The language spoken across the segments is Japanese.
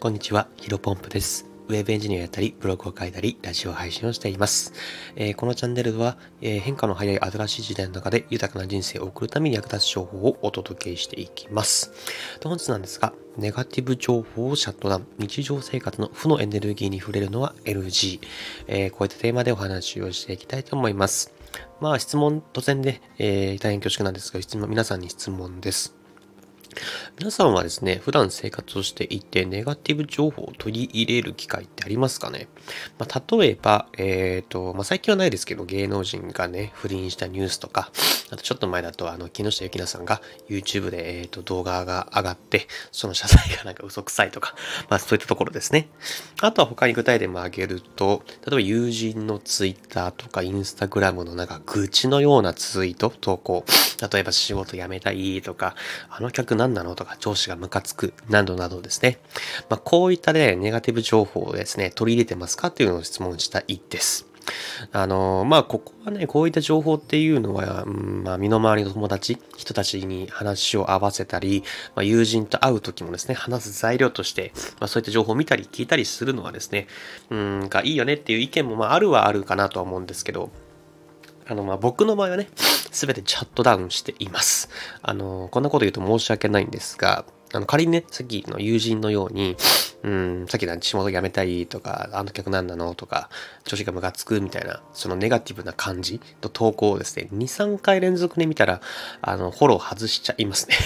こんにちは、ヒロポンプです。ウェブエンジニアやったり、ブログを書いたり、ラジオ配信をしています。えー、このチャンネルでは、えー、変化の早い新しい時代の中で豊かな人生を送るために役立つ情報をお届けしていきます。本日なんですが、ネガティブ情報をシャットダウン、日常生活の負のエネルギーに触れるのは LG、えー、こういったテーマでお話をしていきたいと思います。まあ質問、突然で、えー、大変恐縮なんですが、質問、皆さんに質問です。皆さんはですね、普段生活をしていて、ネガティブ情報を取り入れる機会ってありますかね、まあ、例えば、えっ、ー、と、まあ、最近はないですけど、芸能人がね、不倫したニュースとか、あとちょっと前だと、あの、木下ゆきなさんが YouTube で、えっ、と、動画が上がって、その謝罪がなんか嘘くさいとか、まあ、そういったところですね。あとは他に具体例も挙げると、例えば友人の Twitter とか Instagram のなんか愚痴のようなツイート、投稿、例えば仕事辞めたいとか、あの客何なのとか、上司がムカつく、などなどですね。まあ、こういったね、ネガティブ情報をですね、取り入れてますかっていうのを質問したいです。あのまあ、ここはね、こういった情報っていうのは、うん、まあ、身の回りの友達、人たちに話を合わせたり、まあ、友人と会う時もですね、話す材料として、まあ、そういった情報を見たり聞いたりするのはですね、うん、がいいよねっていう意見も、まあ、あるはあるかなとは思うんですけど、あの、まあ、僕の場合はね、すべてチャットダウンしています。あの、こんなこと言うと申し訳ないんですが、あの、仮にね、さっきの友人のように、うん、さっきの仕事辞めたいとか、あの客何なのとか、調子がムカつくみたいな、そのネガティブな感じと投稿をですね、2、3回連続で見たら、あの、フォロー外しちゃいますね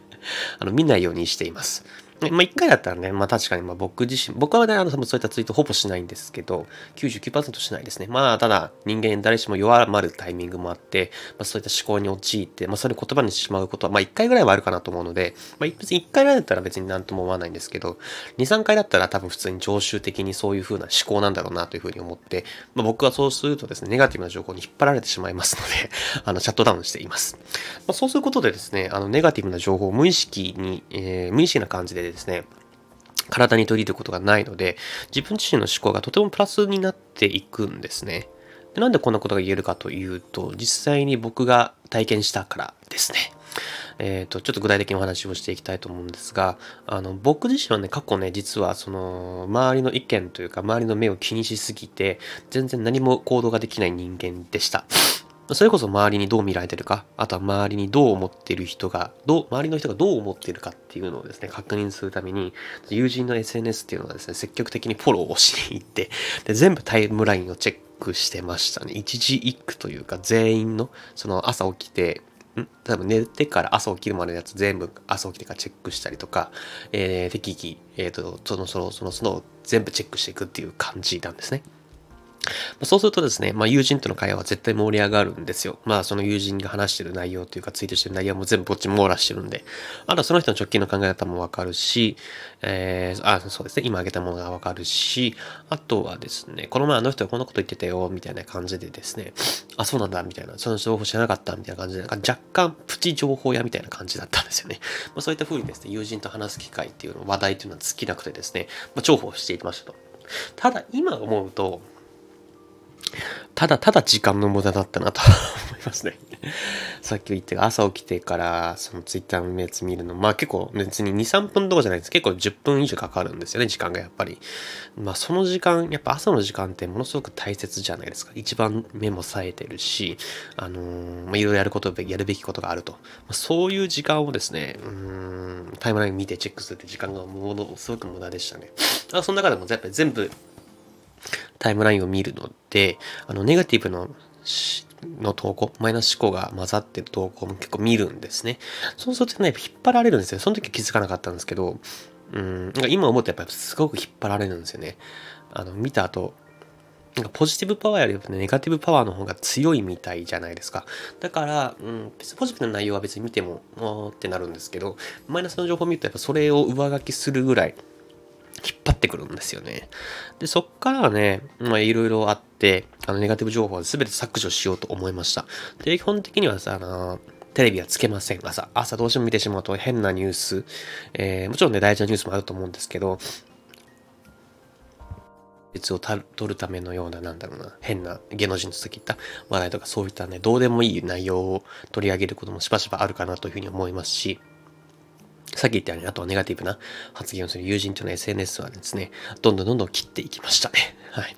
あの、見ないようにしています。まあ、一回だったらね、まあ確かにまあ僕自身、僕はね、あの、そういったツイートほぼしないんですけど、99%しないですね。まあ、ただ、人間誰しも弱まるタイミングもあって、まあそういった思考に陥って、まあそれ言葉にしてしまうことは、まあ一回ぐらいはあるかなと思うので、まあ別に一回ぐらいだったら別になんとも思わないんですけど、二、三回だったら多分普通に常習的にそういう風な思考なんだろうなというふうに思って、まあ僕はそうするとですね、ネガティブな情報に引っ張られてしまいますので、あの、シャットダウンしています。まあそうすることでですね、あの、ネガティブな情報を無意識に、えー、無意識な感じででですね、体に取り入れることがないので、自分自身の思考がとてもプラスになっていくんですね。でなんでこんなことが言えるかというと、実際に僕が体験したからですね。えっ、ー、と、ちょっと具体的にお話をしていきたいと思うんですが、あの、僕自身はね、過去ね、実はその、周りの意見というか、周りの目を気にしすぎて、全然何も行動ができない人間でした。それこそ周りにどう見られてるか、あとは周りにどう思っている人が、どう、周りの人がどう思っているかっていうのをですね、確認するために、友人の SNS っていうのはですね、積極的にフォローをしに行って、で、全部タイムラインをチェックしてましたね。一時一句というか、全員の、その朝起きて、ん？多分寝てから朝起きるまでのやつ全部朝起きてからチェックしたりとか、えー、適宜、えっ、ー、と、その、その、その、その、全部チェックしていくっていう感じなんですね。そうするとですね、まあ、友人との会話は絶対盛り上がるんですよ。まあ、その友人が話してる内容というか、ツイートしてる内容も全部こっち網羅してるんで、あとはその人の直近の考え方もわかるし、えー、あ、そうですね、今挙げたものがわかるし、あとはですね、この前あの人がこんなこと言ってたよ、みたいな感じでですね、あ、そうなんだ、みたいな、その情報知らなかった、みたいな感じで、なんか若干プチ情報屋みたいな感じだったんですよね。まあ、そういった風にですね、友人と話す機会っていうの、話題っていうのは尽きなくてですね、まあ、重宝していきましたと。ただ、今思うと、ただただ時間の無駄だったなと 思いますねさっき言った朝起きてからそのツイッターのやつ見るの、まあ結構別に2、3分とかじゃないです。結構10分以上かかるんですよね、時間がやっぱり。まあその時間、やっぱ朝の時間ってものすごく大切じゃないですか。一番目も冴えてるし、あのー、まあいろいろやること、やるべきことがあると。まあ、そういう時間をですね、うん、タイムライン見てチェックするって時間がものすごく無駄でしたね。あその中でもやっぱり全部タイムラインを見るので、あの、ネガティブのの投稿、マイナス思考が混ざってる投稿も結構見るんですね。そうするとね、引っ張られるんですよ。その時気づかなかったんですけど、うん、なんか今思うとやっぱりすごく引っ張られるんですよね。あの、見た後、なんかポジティブパワーよりもネガティブパワーの方が強いみたいじゃないですか。だから、うん、ポジティブな内容は別に見ても、おーってなるんですけど、マイナスの情報を見るとやっぱそれを上書きするぐらい、ってくるんですよね。で、そっからはね、まあいろいろあって、あの、ネガティブ情報は全て削除しようと思いました。で、基本的にはさ、あの、テレビはつけません。朝。朝どうしても見てしまうと変なニュース、えー、もちろんね、大事なニュースもあると思うんですけど、別を取るためのような、なんだろうな、変な芸能人とさっき言った話題とかそういったね、どうでもいい内容を取り上げることもしばしばあるかなというふうに思いますし、さっき言ったように、あとはネガティブな発言をする友人との SNS はですね、どんどんどんどん切っていきましたね。はい。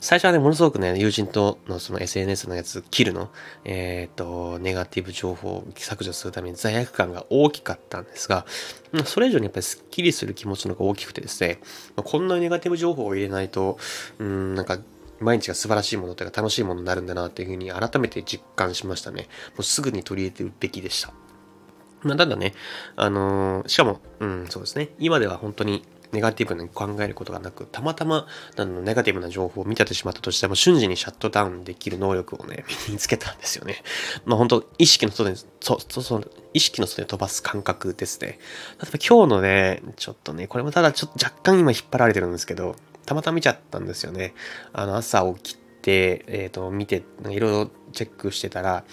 最初はね、ものすごくね、友人とのその SNS のやつ切るの、えっ、と、ネガティブ情報を削除するために罪悪感が大きかったんですが、それ以上にやっぱりスッキリする気持ちの方が大きくてですね、こんなネガティブ情報を入れないと、うん、なんか、毎日が素晴らしいものというか楽しいものになるんだなっていうふうに改めて実感しましたね。もうすぐに取り入れてるべきでした。まあ、ただね、あのー、しかも、うん、そうですね。今では本当にネガティブに考えることがなく、たまたま、あの、ネガティブな情報を見ててしまったとしても、瞬時にシャットダウンできる能力をね、身につけたんですよね。まあ本当意識の外に、そう、そ、そ、意識の外に飛ばす感覚ですね。例えば今日のね、ちょっとね、これもただちょっと若干今引っ張られてるんですけど、たまたま見ちゃったんですよね。あの、朝起きて、えっ、ー、と、見て、いろいろチェックしてたら、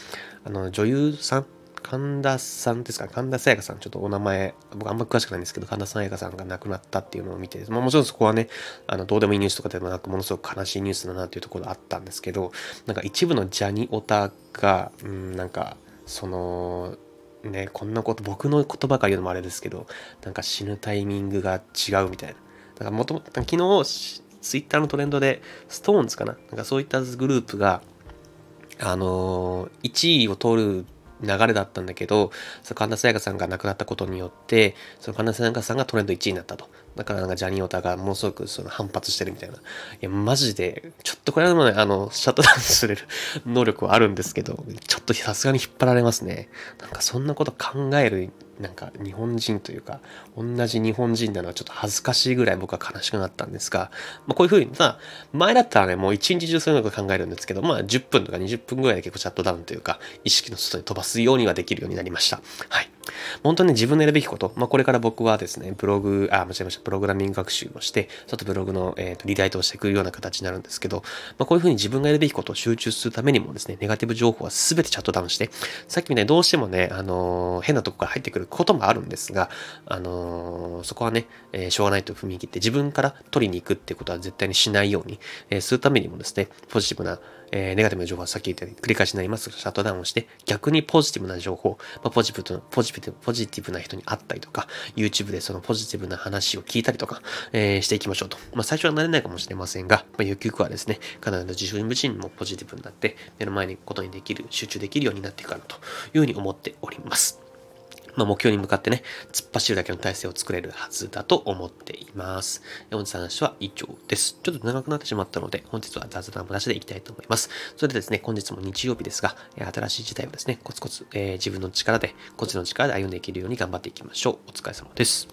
あの、女優さん神田さんですか？神田沙也加さん、ちょっとお名前、僕あんま詳しくないんですけど、神田沙也加さんが亡くなったっていうのを見て、まあ、もちろんそこはね、あの、どうでもいいニュースとかでもなく、ものすごく悲しいニュースだなっていうところあったんですけど、なんか一部のジャニオタが、うん、なんか、その、ね、こんなこと、僕の言葉から言うのもあれですけど、なんか死ぬタイミングが違うみたいな。だからもともと、昨日、ツイッターのトレンドで、ストーンズかな？なんかそういったグループが、あのー、1位を取る流れだったんだけど、その神田沙也加さんが亡くなったことによって、その神田沙也加さんがトレンド1位になったと。だからなんかジャニーオタがものすごくその反発してるみたいな。いや、マジで、ちょっとこれはでもね、あの、シャットダウンする 能力はあるんですけど、ちょっとさすがに引っ張られますね。なんかそんなこと考えるなんか日本人というか、同じ日本人なのはちょっと恥ずかしいぐらい僕は悲しくなったんですが、まあ、こういうふうにさ、前だったらね、もう一日中そういうのを考えるんですけど、まあ10分とか20分ぐらいで結構チャットダウンというか、意識の外に飛ばすようにはできるようになりました。はい。本当に、自分のやるべきこと、まあこれから僕はですね、ブログ、あ、間違えました、プログラミング学習をして、ちょっとブログの、えーと、リライトをしていくような形になるんですけど、まあこういうふうに自分がやるべきことを集中するためにもですね、ネガティブ情報は全てチャットダウンして、さっきみたいにどうしてもね、あのー、変なとこから入ってくることもあるんですが、あのー、そこはね、えー、しょうがないと踏み切って自分から取りに行くってことは絶対にしないように、え、するためにもですね、ポジティブな、えー、ネガティブな情報はさっき言ったように繰り返しになりますが、シャットダウンをして、逆にポジティブな情報、まあ、ポジティブとポジティブ、ポジティブな人に会ったりとか、YouTube でそのポジティブな話を聞いたりとか、えー、していきましょうと。まあ、最初は慣れないかもしれませんが、まあ、ゆくゆくはですね、必ず自分自身もポジティブになって、目の前にことにできる、集中できるようになっていくかなというふうに思っております。まあ、目標に向かってね、突っ走るだけの体制を作れるはずだと思っています。本日の話は以上です。ちょっと長くなってしまったので、本日は雑談話でいきたいと思います。それでですね、本日も日曜日ですが、新しい事態をですね、コツコツ、えー、自分の力で、コツの力で歩んでいけるように頑張っていきましょう。お疲れ様です。